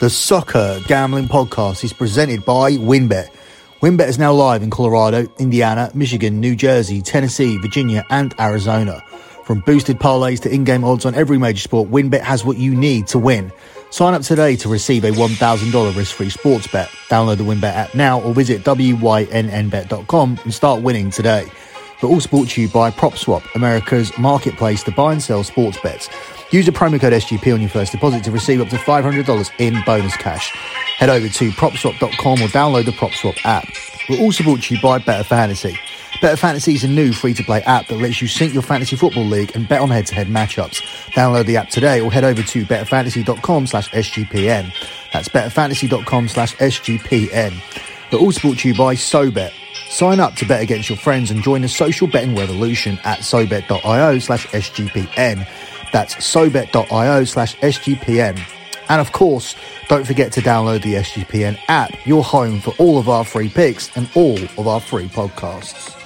The Soccer Gambling Podcast is presented by WynnBET. WynnBET is now live in Colorado, Indiana, Michigan, New Jersey, Tennessee, Virginia, and Arizona. From boosted parlays to in-game odds on every major sport, WynnBET has what you need to win. Sign up today to receive a $1,000 risk-free sports bet. Download the WynnBET app now or visit wynnbet.com and start winning today. But all brought to you by PropSwap, America's marketplace to buy and sell sports bets. Use the promo code SGP on your first deposit to receive up to $500 in bonus cash. Head over to propswap.com or download the PropSwap app. We're also brought to you by Better Fantasy. Better Fantasy is a new free-to-play app that lets you sync your fantasy football league and bet on head-to-head matchups. Download the app today or head over to betterfantasy.com slash SGPN. That's betterfantasy.com slash SGPN. We're also brought to you by SoBet. Sign up to bet against your friends and join the social betting revolution at sobet.io slash SGPN. That's sobet.io slash SGPN. And of course, don't forget to download the SGPN app, your home for all of our free picks and all of our free podcasts.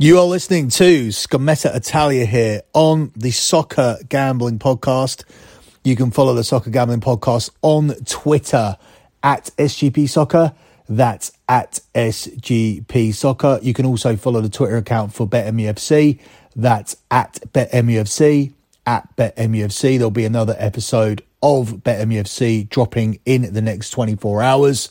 You are listening to Scommessa Italia here on the Soccer Gambling Podcast. You can follow the Soccer Gambling Podcast on Twitter at SGP Soccer. That's at SGP Soccer. You can also follow the Twitter account for BetMUFC. That's at BetMUFC. At BetMUFC. There'll be another episode of BetMUFC dropping in the next 24 hours.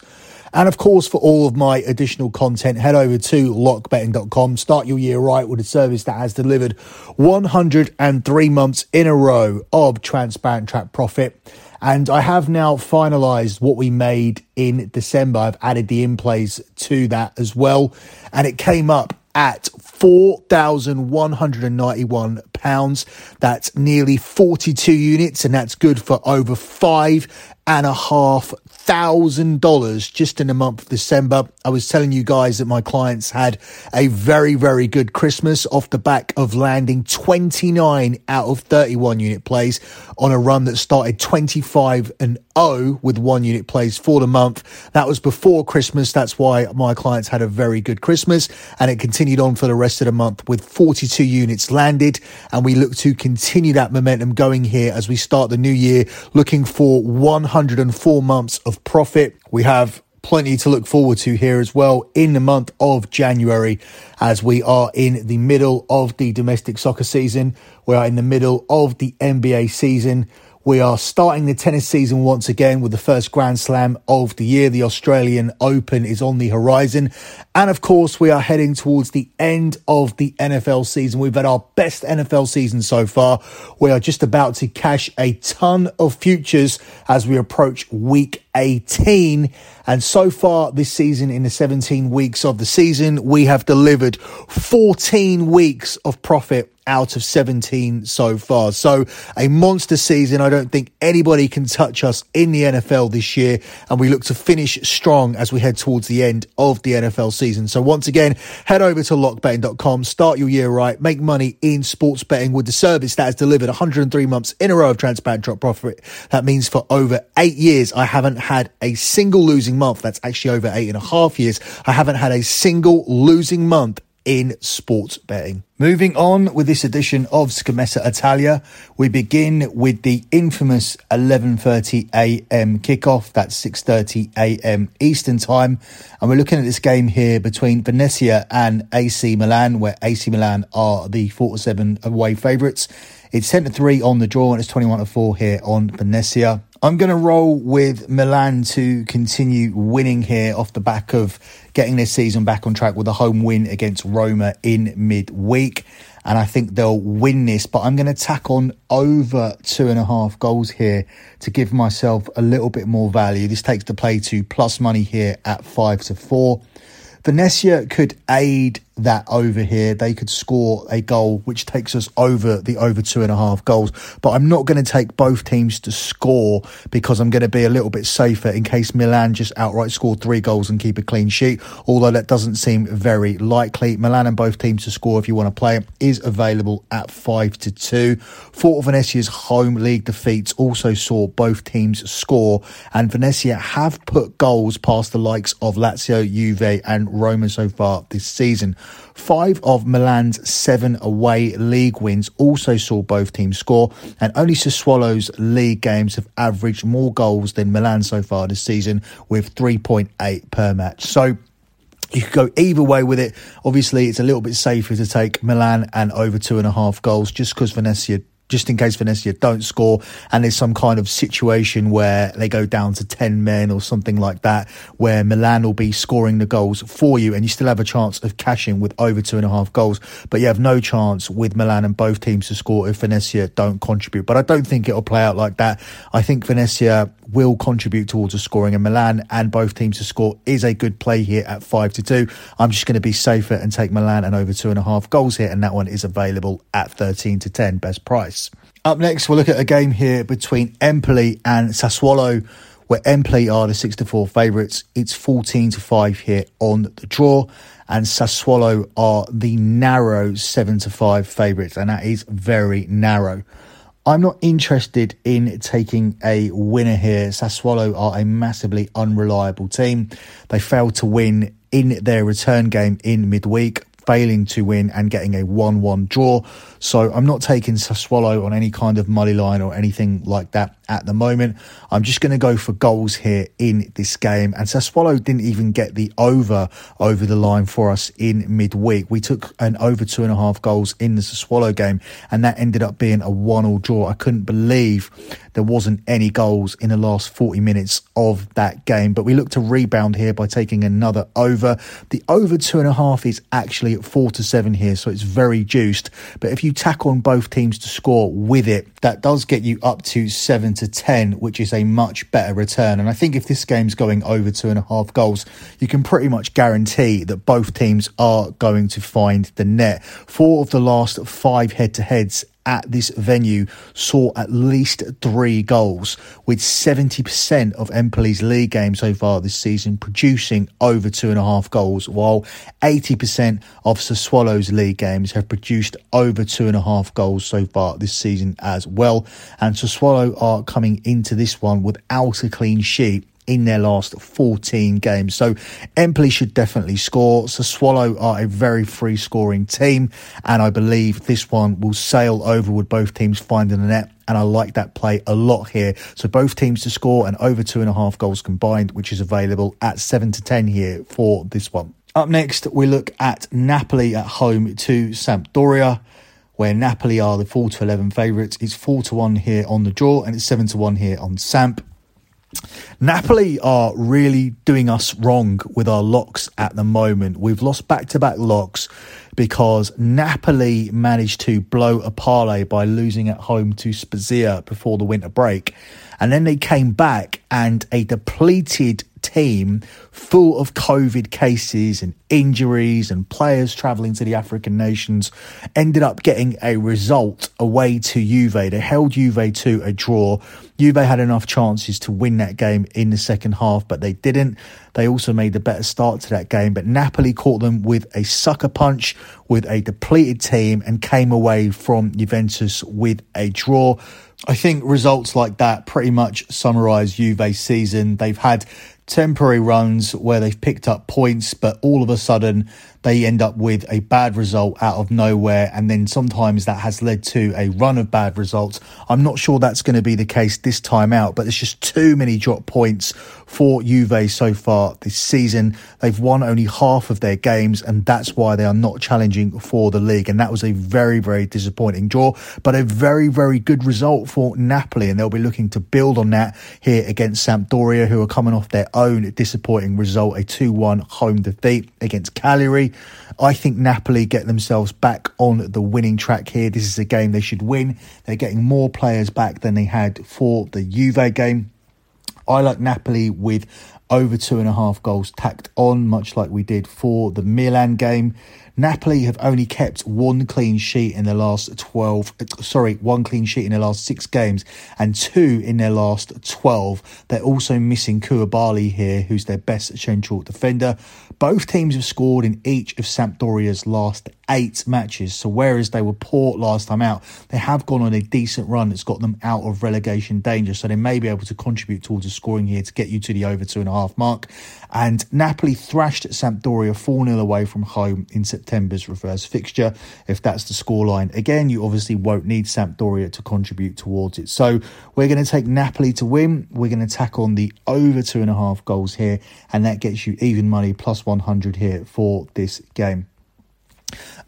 And of course, for all of my additional content, head over to lockbetting.com. Start your year right with a service that has delivered 103 months in a row of transparent track profit. And I have now finalized what we made in December. I've added the in plays to that as well. And it came up at £4,191. That's nearly 42 units, and that's good for over five and a half thousand dollars just in the month of December. I was telling you guys that my clients had a very, very good Christmas off the back of landing 29 out of 31 unit plays on a run that started 25 and 0 with one unit plays for the month. That was before Christmas. That's why my clients had a very good Christmas and it continued on for the rest of the month with 42 units landed. And we look to continue that momentum going here as we start the new year looking for 104 months of profit. We have plenty to look forward to here as well in the month of January as we are in the middle of the domestic soccer season. We are in the middle of the NBA season. We are starting the tennis season once again with the first Grand Slam of the year. The Australian Open is on the horizon. And of course, we are heading towards the end of the NFL season. We've had our best NFL season so far. We are just about to cash a ton of futures as we approach week 18. And so far this season, in the 17 weeks of the season, we have delivered 14 weeks of profit out of 17 so far. So a monster season. I don't think anybody can touch us in the NFL this year. And we look to finish strong as we head towards the end of the NFL season. So once again, head over to lockbetting.com, start your year right, make money in sports betting with the service that has delivered 103 months in a row of transparent drop profit. That means for over eight years, I haven't had a single losing month. That's actually over eight and a half years. I haven't had a single losing month in sports betting. Moving on with this edition of Scommessa Italia, we begin with the infamous 11:30 a.m. kickoff. That's 6:30 a.m. Eastern time, and we're looking at this game here between Venezia and AC Milan, where AC Milan are the 4 to 7 away favourites. It's 10 to 3 on the draw, and it's 21 to 4 here on Venezia. I'm going to roll with Milan to continue winning here off the back of getting this season back on track with a home win against Roma in midweek. And I think they'll win this, but I'm going to tack on over two and a half goals here to give myself a little bit more value. This takes the play to plus money here at five to four. Venezia could aid that over here. They could score a goal, which takes us over the over two and a half goals. But I'm not going to take both teams to score because I'm going to be a little bit safer in case Milan just outright score three goals and keep a clean sheet. Although that doesn't seem very likely. Milan and both teams to score if you want to play is available at five to two. Thought Venezia's home league defeats also saw both teams score, and Venezia have put goals past the likes of Lazio, Juve, and Roma so far this season. Five of Milan's seven away league wins also saw both teams score, and only Sassuolo's league games have averaged more goals than Milan so far this season, with 3.8 per match. So you could go either way with it. Obviously, it's a little bit safer to take Milan and over two and a half goals just because Venezia just in case Venezia don't score and there's some kind of situation where they go down to 10 men or something like that, where Milan will be scoring the goals for you and you still have a chance of cashing with over two and a half goals. But you have no chance with Milan and both teams to score if Venezia don't contribute. But I don't think it'll play out like that. I think Venezia will contribute towards a scoring and Milan and both teams to score is a good play here at five to two. I'm just going to be safer and take Milan and over two and a half goals here. And that one is available at 13 to 10 best price. Up next, we'll look at a game here between Empoli and Sassuolo, where Empoli are the 6 to 4 favourites. It's 14 to 5 here on the draw, and Sassuolo are the narrow 7 to 5 favourites, and that is very narrow. I'm not interested in taking a winner here. Sassuolo are a massively unreliable team. They failed to win in their return game in midweek failing to win and getting a 1 1 draw. So I'm not taking Sassuolo on any kind of money line or anything like that at the moment. I'm just going to go for goals here in this game. And Sassuolo didn't even get the over over the line for us in midweek. We took an over two and a half goals in the Sassuolo game, and that ended up being a one all draw. I couldn't believe there wasn't any goals in the last 40 minutes of that game. But we look to rebound here by taking another over. The over two and a half is actually at four to seven here, so it's very juiced. But if you tack on both teams to score with it, that does get you up to seven to 10, which is a much better return. And I think if this game's going over two and a half goals, you can pretty much guarantee that both teams are going to find the net. Four of the last five head to heads at this venue saw at least three goals, with 70% of Empoli's league games so far this season producing over two and a half goals, while 80% of Sassuolo's league games have produced over two and a half goals so far this season as well. And Sassuolo are coming into this one without a clean sheet in their last 14 games. So Empoli should definitely score. Sassuolo are a very free scoring team, and I believe this one will sail over with both teams finding the net. And I like that play a lot here. So both teams to score and over two and a half goals combined, which is available at seven to 10 here for this one. Up next, we look at Napoli at home to Sampdoria where Napoli are the 4 to 11 favourites. It's 4 to 1 here on the draw and it's 7 to 1 here on Samp. Napoli are really doing us wrong with our locks at the moment. We've lost back to back locks because Napoli managed to blow a parlay by losing at home to Spezia before the winter break. And then they came back and a depleted team full of COVID cases and injuries and players travelling to the African nations ended up getting a result away to Juve. They held Juve to a draw. Juve had enough chances to win that game in the second half, but they didn't. They also made a better start to that game, but Napoli caught them with a sucker punch with a depleted team and came away from Juventus with a draw. I think results like that pretty much summarise Juve's season. They've had temporary runs where they've picked up points, but all of a sudden they end up with a bad result out of nowhere. And then sometimes that has led to a run of bad results. I'm not sure that's going to be the case this time out, but there's just too many drop points for Juve so far this season. They've won only half of their games, and that's why they are not challenging for the league. And that was a very, very disappointing draw, but a very, very good result for Napoli. And they'll be looking to build on that here against Sampdoria, who are coming off their own disappointing result, a 2 1 home defeat against Cagliari. I think Napoli get themselves back on the winning track here. This is a game they should win. They're getting more players back than they had for the Juve game. I like Napoli with over two and a half goals tacked on, much like we did for the Milan game. Napoli have only kept one clean sheet in the last 12, sorry, one clean sheet in the last six games and two in their last 12. They're also missing Koulibaly here, who's their best central defender. Both teams have scored in each of Sampdoria's last eight matches. So whereas they were poor last time out, they have gone on a decent run that's got them out of relegation danger. So they may be able to contribute towards a scoring here to get you to the over two and a half mark. And Napoli thrashed Sampdoria 4 0 away from home in September's reverse fixture. If that's the scoreline, again, you obviously won't need Sampdoria to contribute towards it. So we're going to take Napoli to win. We're going to tack on the over two and a half goals here, and that gets you even money plus 100 here for this game.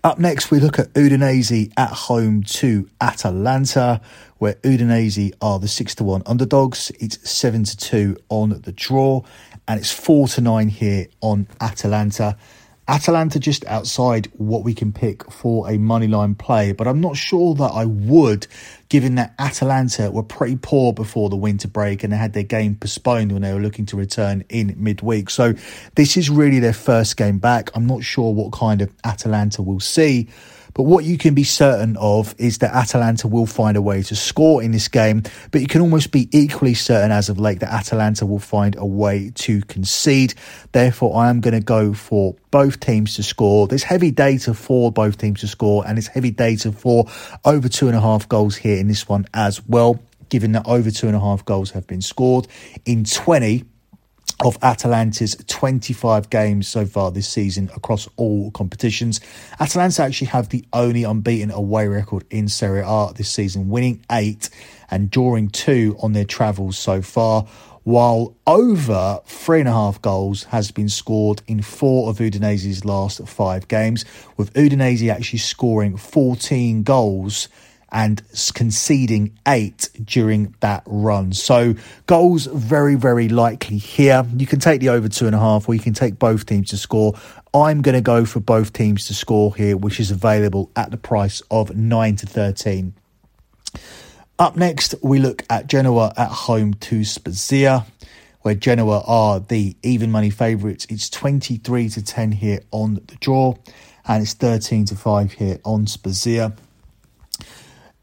Up next, we look at Udinese at home to Atalanta, where Udinese are the six to one underdogs. It's seven to two on the draw, and it's four to nine here on Atalanta. Atalanta just outside what we can pick for a moneyline play, but I'm not sure that I would, given that Atalanta were pretty poor before the winter break and they had their game postponed when they were looking to return in midweek. So this is really their first game back. I'm not sure what kind of Atalanta we'll see. But what you can be certain of is that Atalanta will find a way to score in this game. But you can almost be equally certain as of late that Atalanta will find a way to concede. Therefore, I am going to go for both teams to score. There's heavy data for both teams to score, and it's heavy data for over two and a half goals here in this one as well. Given that over two and a half goals have been scored in 20 of Atalanta's 25 games so far this season across all competitions. Atalanta actually have the only unbeaten away record in Serie A this season, winning eight and drawing two on their travels so far. While over three and a half goals has been scored in four of Udinese's last five games, with Udinese actually scoring 14 goals and conceding eight during that run. So goals very, very likely here. You can take the over two and a half, or you can take both teams to score. I'm going to go for both teams to score here, which is available at the price of nine to thirteen. Up next, we look at Genoa at home to Spezia, where Genoa are the even money favourites. It's 23 to 10 here on the draw, and it's 13 to 5 here on Spezia.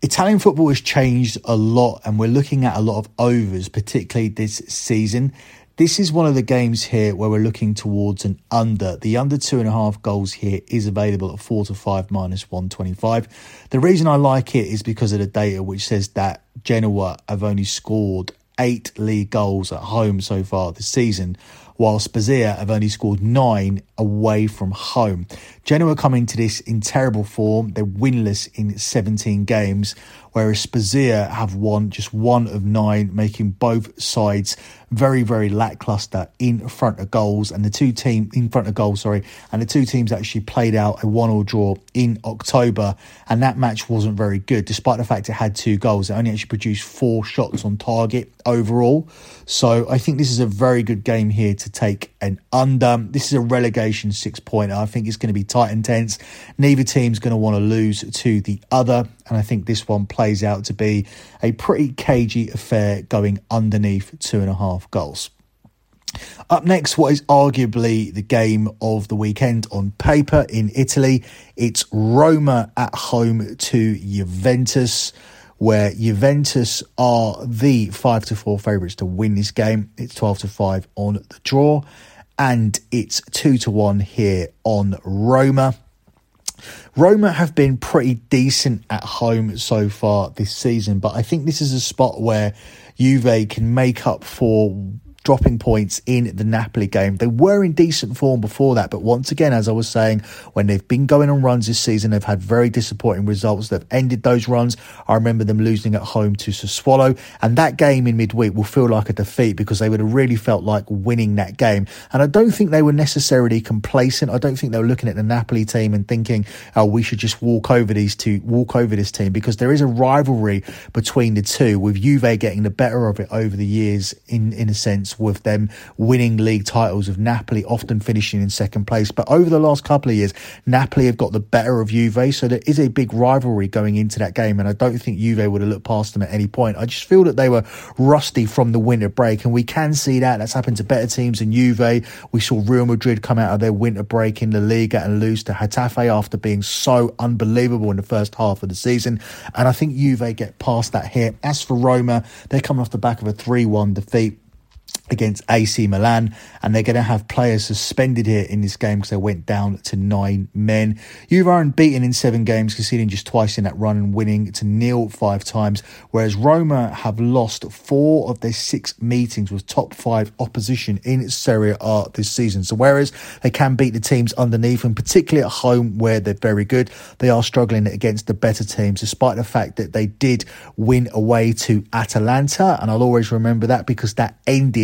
Italian football has changed a lot, and we're looking at a lot of overs, particularly this season. This is one of the games here where we're looking towards an under. The under two and a half goals here is available at four to five minus 125. The reason I like it is because of the data, which says that Genoa have only scored eight league goals at home so far this season, while Spezia have only scored nine away from home. Genoa come into this in terrible form. They're winless in 17 games, whereas Spezia have won just one of nine, making both sides very, very lackluster in front of goals. And the two team in front of goals, sorry, and the two teams actually played out a one-all draw in October, and that match wasn't very good, despite the fact it had two goals. It only actually produced four shots on target overall. So I think this is a very good game here to take an under. This is a relegation six pointer. I think it's going to be tight and tense. Neither team's going to want to lose to the other. And I think this one plays out to be a pretty cagey affair going underneath two and a half goals. Up next, what is arguably the game of the weekend on paper in Italy. It's Roma at home to Juventus, where Juventus are the 5 to 4 favourites to win this game. It's 12 to 5 on the draw, and it's 2 to 1 here on Roma. Roma have been pretty decent at home so far this season, but I think this is a spot where Juve can make up for dropping points in the Napoli game. They were in decent form before that, but once again, as I was saying, when they've been going on runs this season, they've had very disappointing results. They've ended those runs. I remember them losing at home to Sassuolo, and that game in midweek will feel like a defeat because they would have really felt like winning that game. And I don't think they were necessarily complacent. I don't think they were looking at the Napoli team and thinking, "Oh, we should just walk over these two, walk over this team," because there is a rivalry between the two, with Juve getting the better of it over the years, in in a sense with them winning league titles, of Napoli often finishing in second place. But over the last couple of years, Napoli have got the better of Juve, so there is a big rivalry going into that game, and I don't think Juve would have looked past them at any point. I just feel that they were rusty from the winter break, and we can see that. That's happened to better teams than Juve. We saw Real Madrid come out of their winter break in the Liga and lose to Getafe after being so unbelievable in the first half of the season, and I think Juve get past that here. As for Roma, they're coming off the back of a 3 1 defeat against AC Milan, and they're going to have players suspended here in this game because they went down to nine men. Juve are unbeaten in seven games, conceding just twice in that run and winning to nil five times, whereas Roma have lost four of their six meetings with top five opposition in Serie A this season. So whereas they can beat the teams underneath, and particularly at home where they're very good, they are struggling against the better teams, despite the fact that they did win away to Atalanta, and I'll always remember that because that ended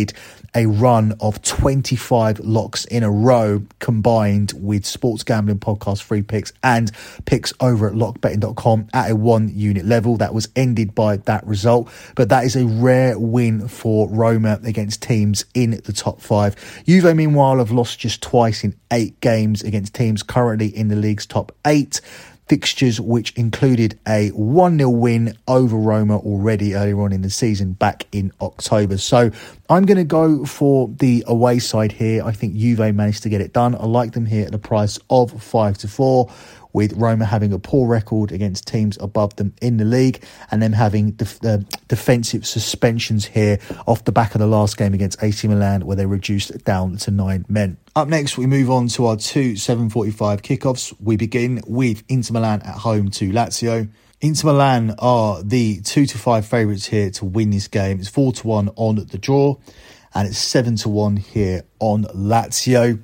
a run of 25 locks in a row combined with sports gambling podcast free picks and picks over at lockbetting.com at a one unit level. That was ended by that result, but that is a rare win for Roma against teams in the top five. Juve, meanwhile, have lost just twice in eight games against teams currently in the league's top eight fixtures, which included a 1 0 win over Roma already earlier on in the season back in October. So I'm going to go for the away side here. I think Juve managed to get it done. I like them here at the price of 5 to 4 with Roma having a poor record against teams above them in the league and them having def- uh, defensive suspensions here off the back of the last game against AC Milan where they reduced down to nine men. Up next, we move on to our two 7.45 kickoffs. We begin with Inter Milan at home to Lazio. Inter Milan are the two to five favourites here to win this game. It's four to one on the draw, and it's seven to one here on Lazio.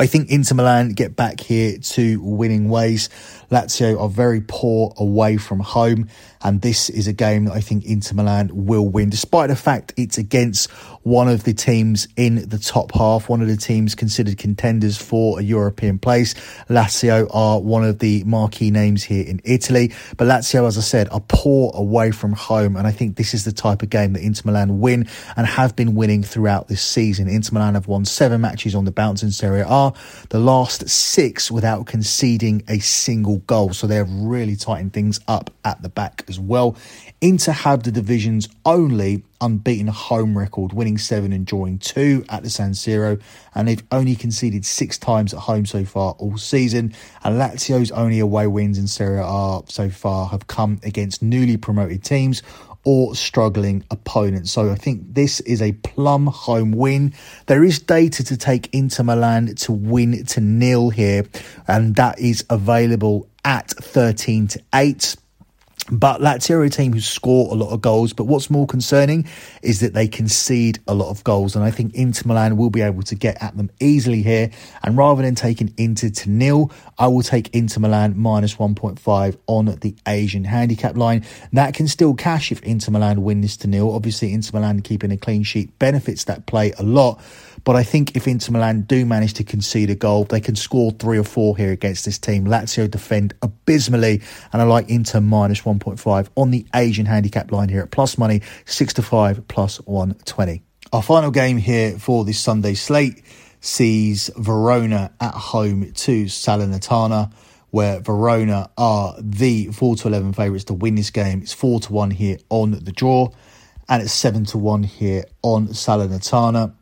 I think Inter Milan get back here to winning ways. Lazio are very poor away from home, and this is a game that I think Inter Milan will win, despite the fact it's against one of the teams in the top half, one of the teams considered contenders for a European place. Lazio are one of the marquee names here in Italy, but Lazio, as I said, are poor away from home, and I think this is the type of game that Inter Milan win and have been winning throughout this season. Inter Milan have won seven matches on the bounce in Serie A, the last six without conceding a single goal, so they have really tightened things up at the back as well. Inter have the division's only unbeaten home record, winning seven and drawing two at the San Siro, and they've only conceded six times at home so far all season. And Lazio's only away wins in Serie A so far have come against newly promoted teams or struggling opponents. So I think this is a plum home win. There is data to take Inter Milan to win to nil here, and that is available at 13 to 8. But Lazio are a team who score a lot of goals. But what's more concerning is that they concede a lot of goals. And I think Inter Milan will be able to get at them easily here. And rather than taking Inter to nil, I will take Inter Milan minus 1.5 on the Asian handicap line. That can still cash if Inter Milan win this to nil. Obviously, Inter Milan keeping a clean sheet benefits that play a lot. But I think if Inter Milan do manage to concede a goal, they can score three or four here against this team. Lazio defend abysmally, and I like Inter minus 1.5 on the Asian handicap line here at plus money, 6 to 5 plus 120. Our final game here for this Sunday slate sees Verona at home to Salernitana where Verona are the 4 to 11 favourites to win this game. It's 4 to 1 here on the draw, and it's 7 to 1 here on Salernitana.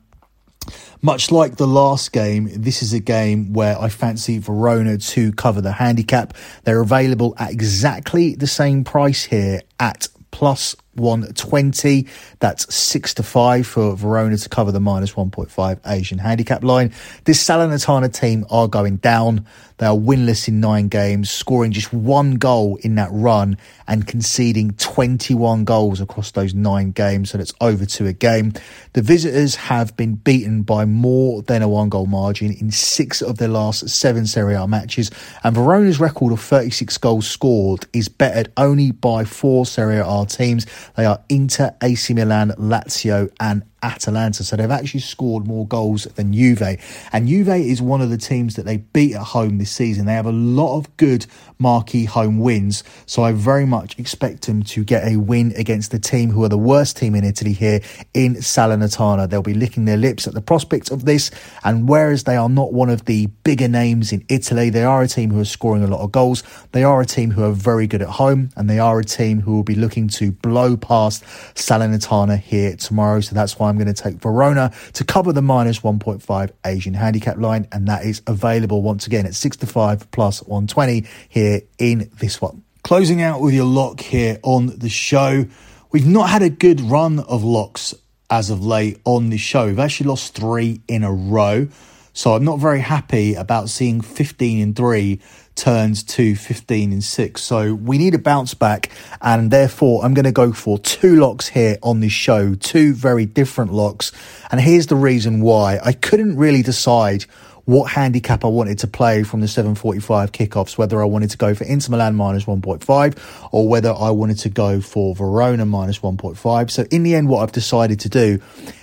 Much like the last game, this is a game where I fancy Verona to cover the handicap. They're available at exactly the same price here at plus 120. That's 6 to 5 for Verona to cover the minus 1.5 Asian handicap line. This Salernitana team are going down. They are winless in nine games, scoring just one goal in that run and conceding 21 goals across those nine games. So that's over to a game. The visitors have been beaten by more than a one goal margin in six of their last seven Serie A matches. And Verona's record of 36 goals scored is bettered only by four Serie A teams. They are Inter, AC Milan, Lazio, and Atalanta. So they've actually scored more goals than Juve. And Juve is one of the teams that they beat at home this season. They have a lot of good marquee home wins. So I very much expect them to get a win against the team who are the worst team in Italy here in Salernitana. They'll be licking their lips at the prospect of this. And whereas they are not one of the bigger names in Italy, they are a team who are scoring a lot of goals. They are a team who are very good at home and they are a team who will be looking to blow past Salernitana here tomorrow. So that's why I'm going to take Verona to cover the minus 1.5 Asian handicap line. And that is available once again at 6 to 5 plus 120 here in this one. Closing out with your lock here on the show. We've not had a good run of locks as of late on the show. We've actually lost three in a row. So I'm not very happy about seeing 15 and 3 turned to 15 and 6. So we need a bounce back, and therefore I'm going to go for two locks here on this show, two very different locks. And here's the reason why I couldn't really decide what handicap I wanted to play from the 7:45 kickoffs, whether I wanted to go for Inter Milan minus 1.5 or whether I wanted to go for Verona minus 1.5. So in the end, what I've decided to do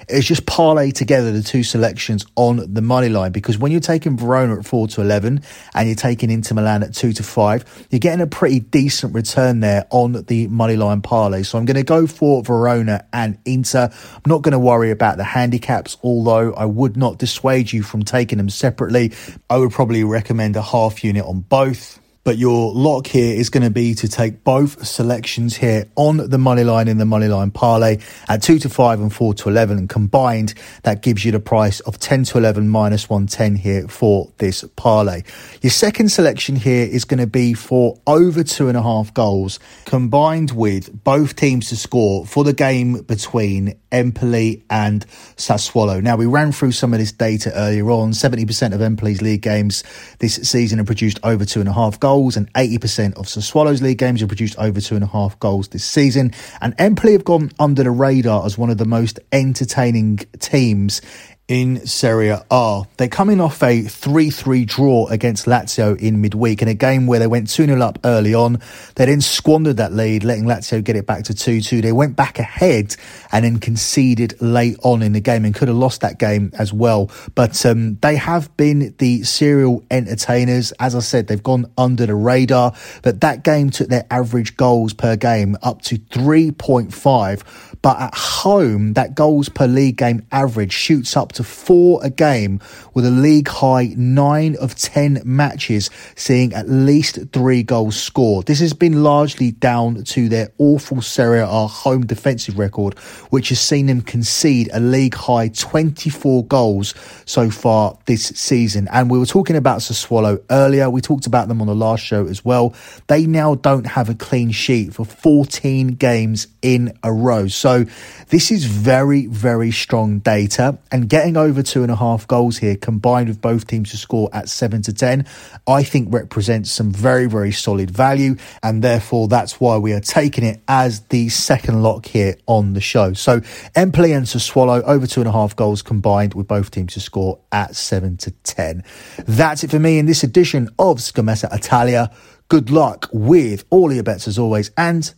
is just parlay together the two selections on the money line because when you're taking Verona at 4 to 11 and you're taking Inter Milan at 2 to 5, you're getting a pretty decent return there on the money line parlay. So I'm going to go for Verona and Inter. I'm not going to worry about the handicaps, although I would not dissuade you from taking them separately. I would probably recommend a half unit on both. But your lock here is going to be to take both selections here on the money line in the money line parlay at 2 to 5 and 4 to 11. And combined, that gives you the price of 10 to 11 minus 110 here for this parlay. Your second selection here is going to be for over two and a half goals combined with both teams to score for the game between Empoli and Sassuolo. Now, we ran through some of this data earlier on. 70% of Empoli's league games this season have produced over two and a half goals, and 80% of Sassuolo's league games have produced over two and a half goals this season. And Empoli have gone under the radar as one of the most entertaining teams in Serie A. They're coming off a 3 3 draw against Lazio in midweek in a game where they went 2 0 up early on. They then squandered that lead, letting Lazio get it back to 2 2. They went back ahead and then conceded late on in the game and could have lost that game as well. But um, they have been the serial entertainers. As I said, they've gone under the radar, but that game took their average goals per game up to 3.5 but at home, that goals per league game average shoots up to four a game with a league high nine of 10 matches seeing at least three goals scored. This has been largely down to their awful Serie A home defensive record, which has seen them concede a league high 24 goals so far this season. And we were talking about Sassuolo earlier. We talked about them on the last show as well. They now don't have a clean sheet for 14 games in a row. So this is very, very strong data. And getting over two and a half goals here, combined with both teams to score at seven to 10, I think represents some very, very solid value. And therefore, that's why we are taking it as the second lock here on the show. So Empoli and Sassuolo over two and a half goals combined with both teams to score at seven to 10. That's it for me in this edition of Scommessa Italia. Good luck with all your bets as always, and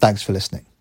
thanks for listening.